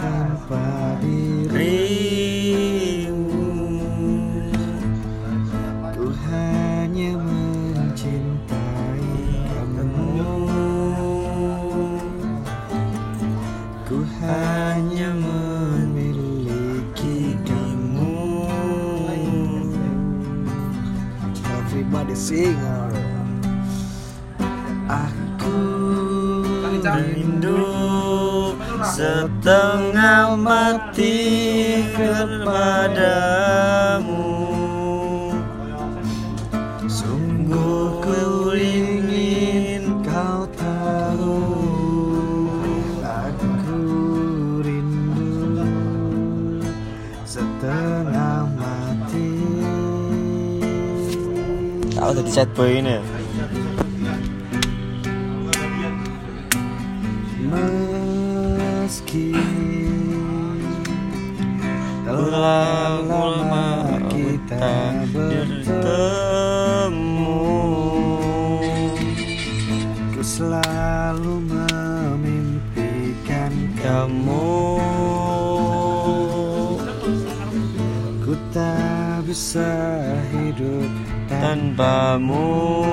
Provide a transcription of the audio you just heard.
tanpa dirimu. Ku hanya mencintai kamu. Ku hanya memiliki kamu Everybody sing Aku rindu setengah mati kepadamu. Sungguh ku ingin kau tahu. Aku rindu. Setengah mati. Tahu tadi chat boy ini Meski Telah lama kita bertemu. Ku selalu memimpikan Kamu. Ku tak bisa hidup tanpa tanpamu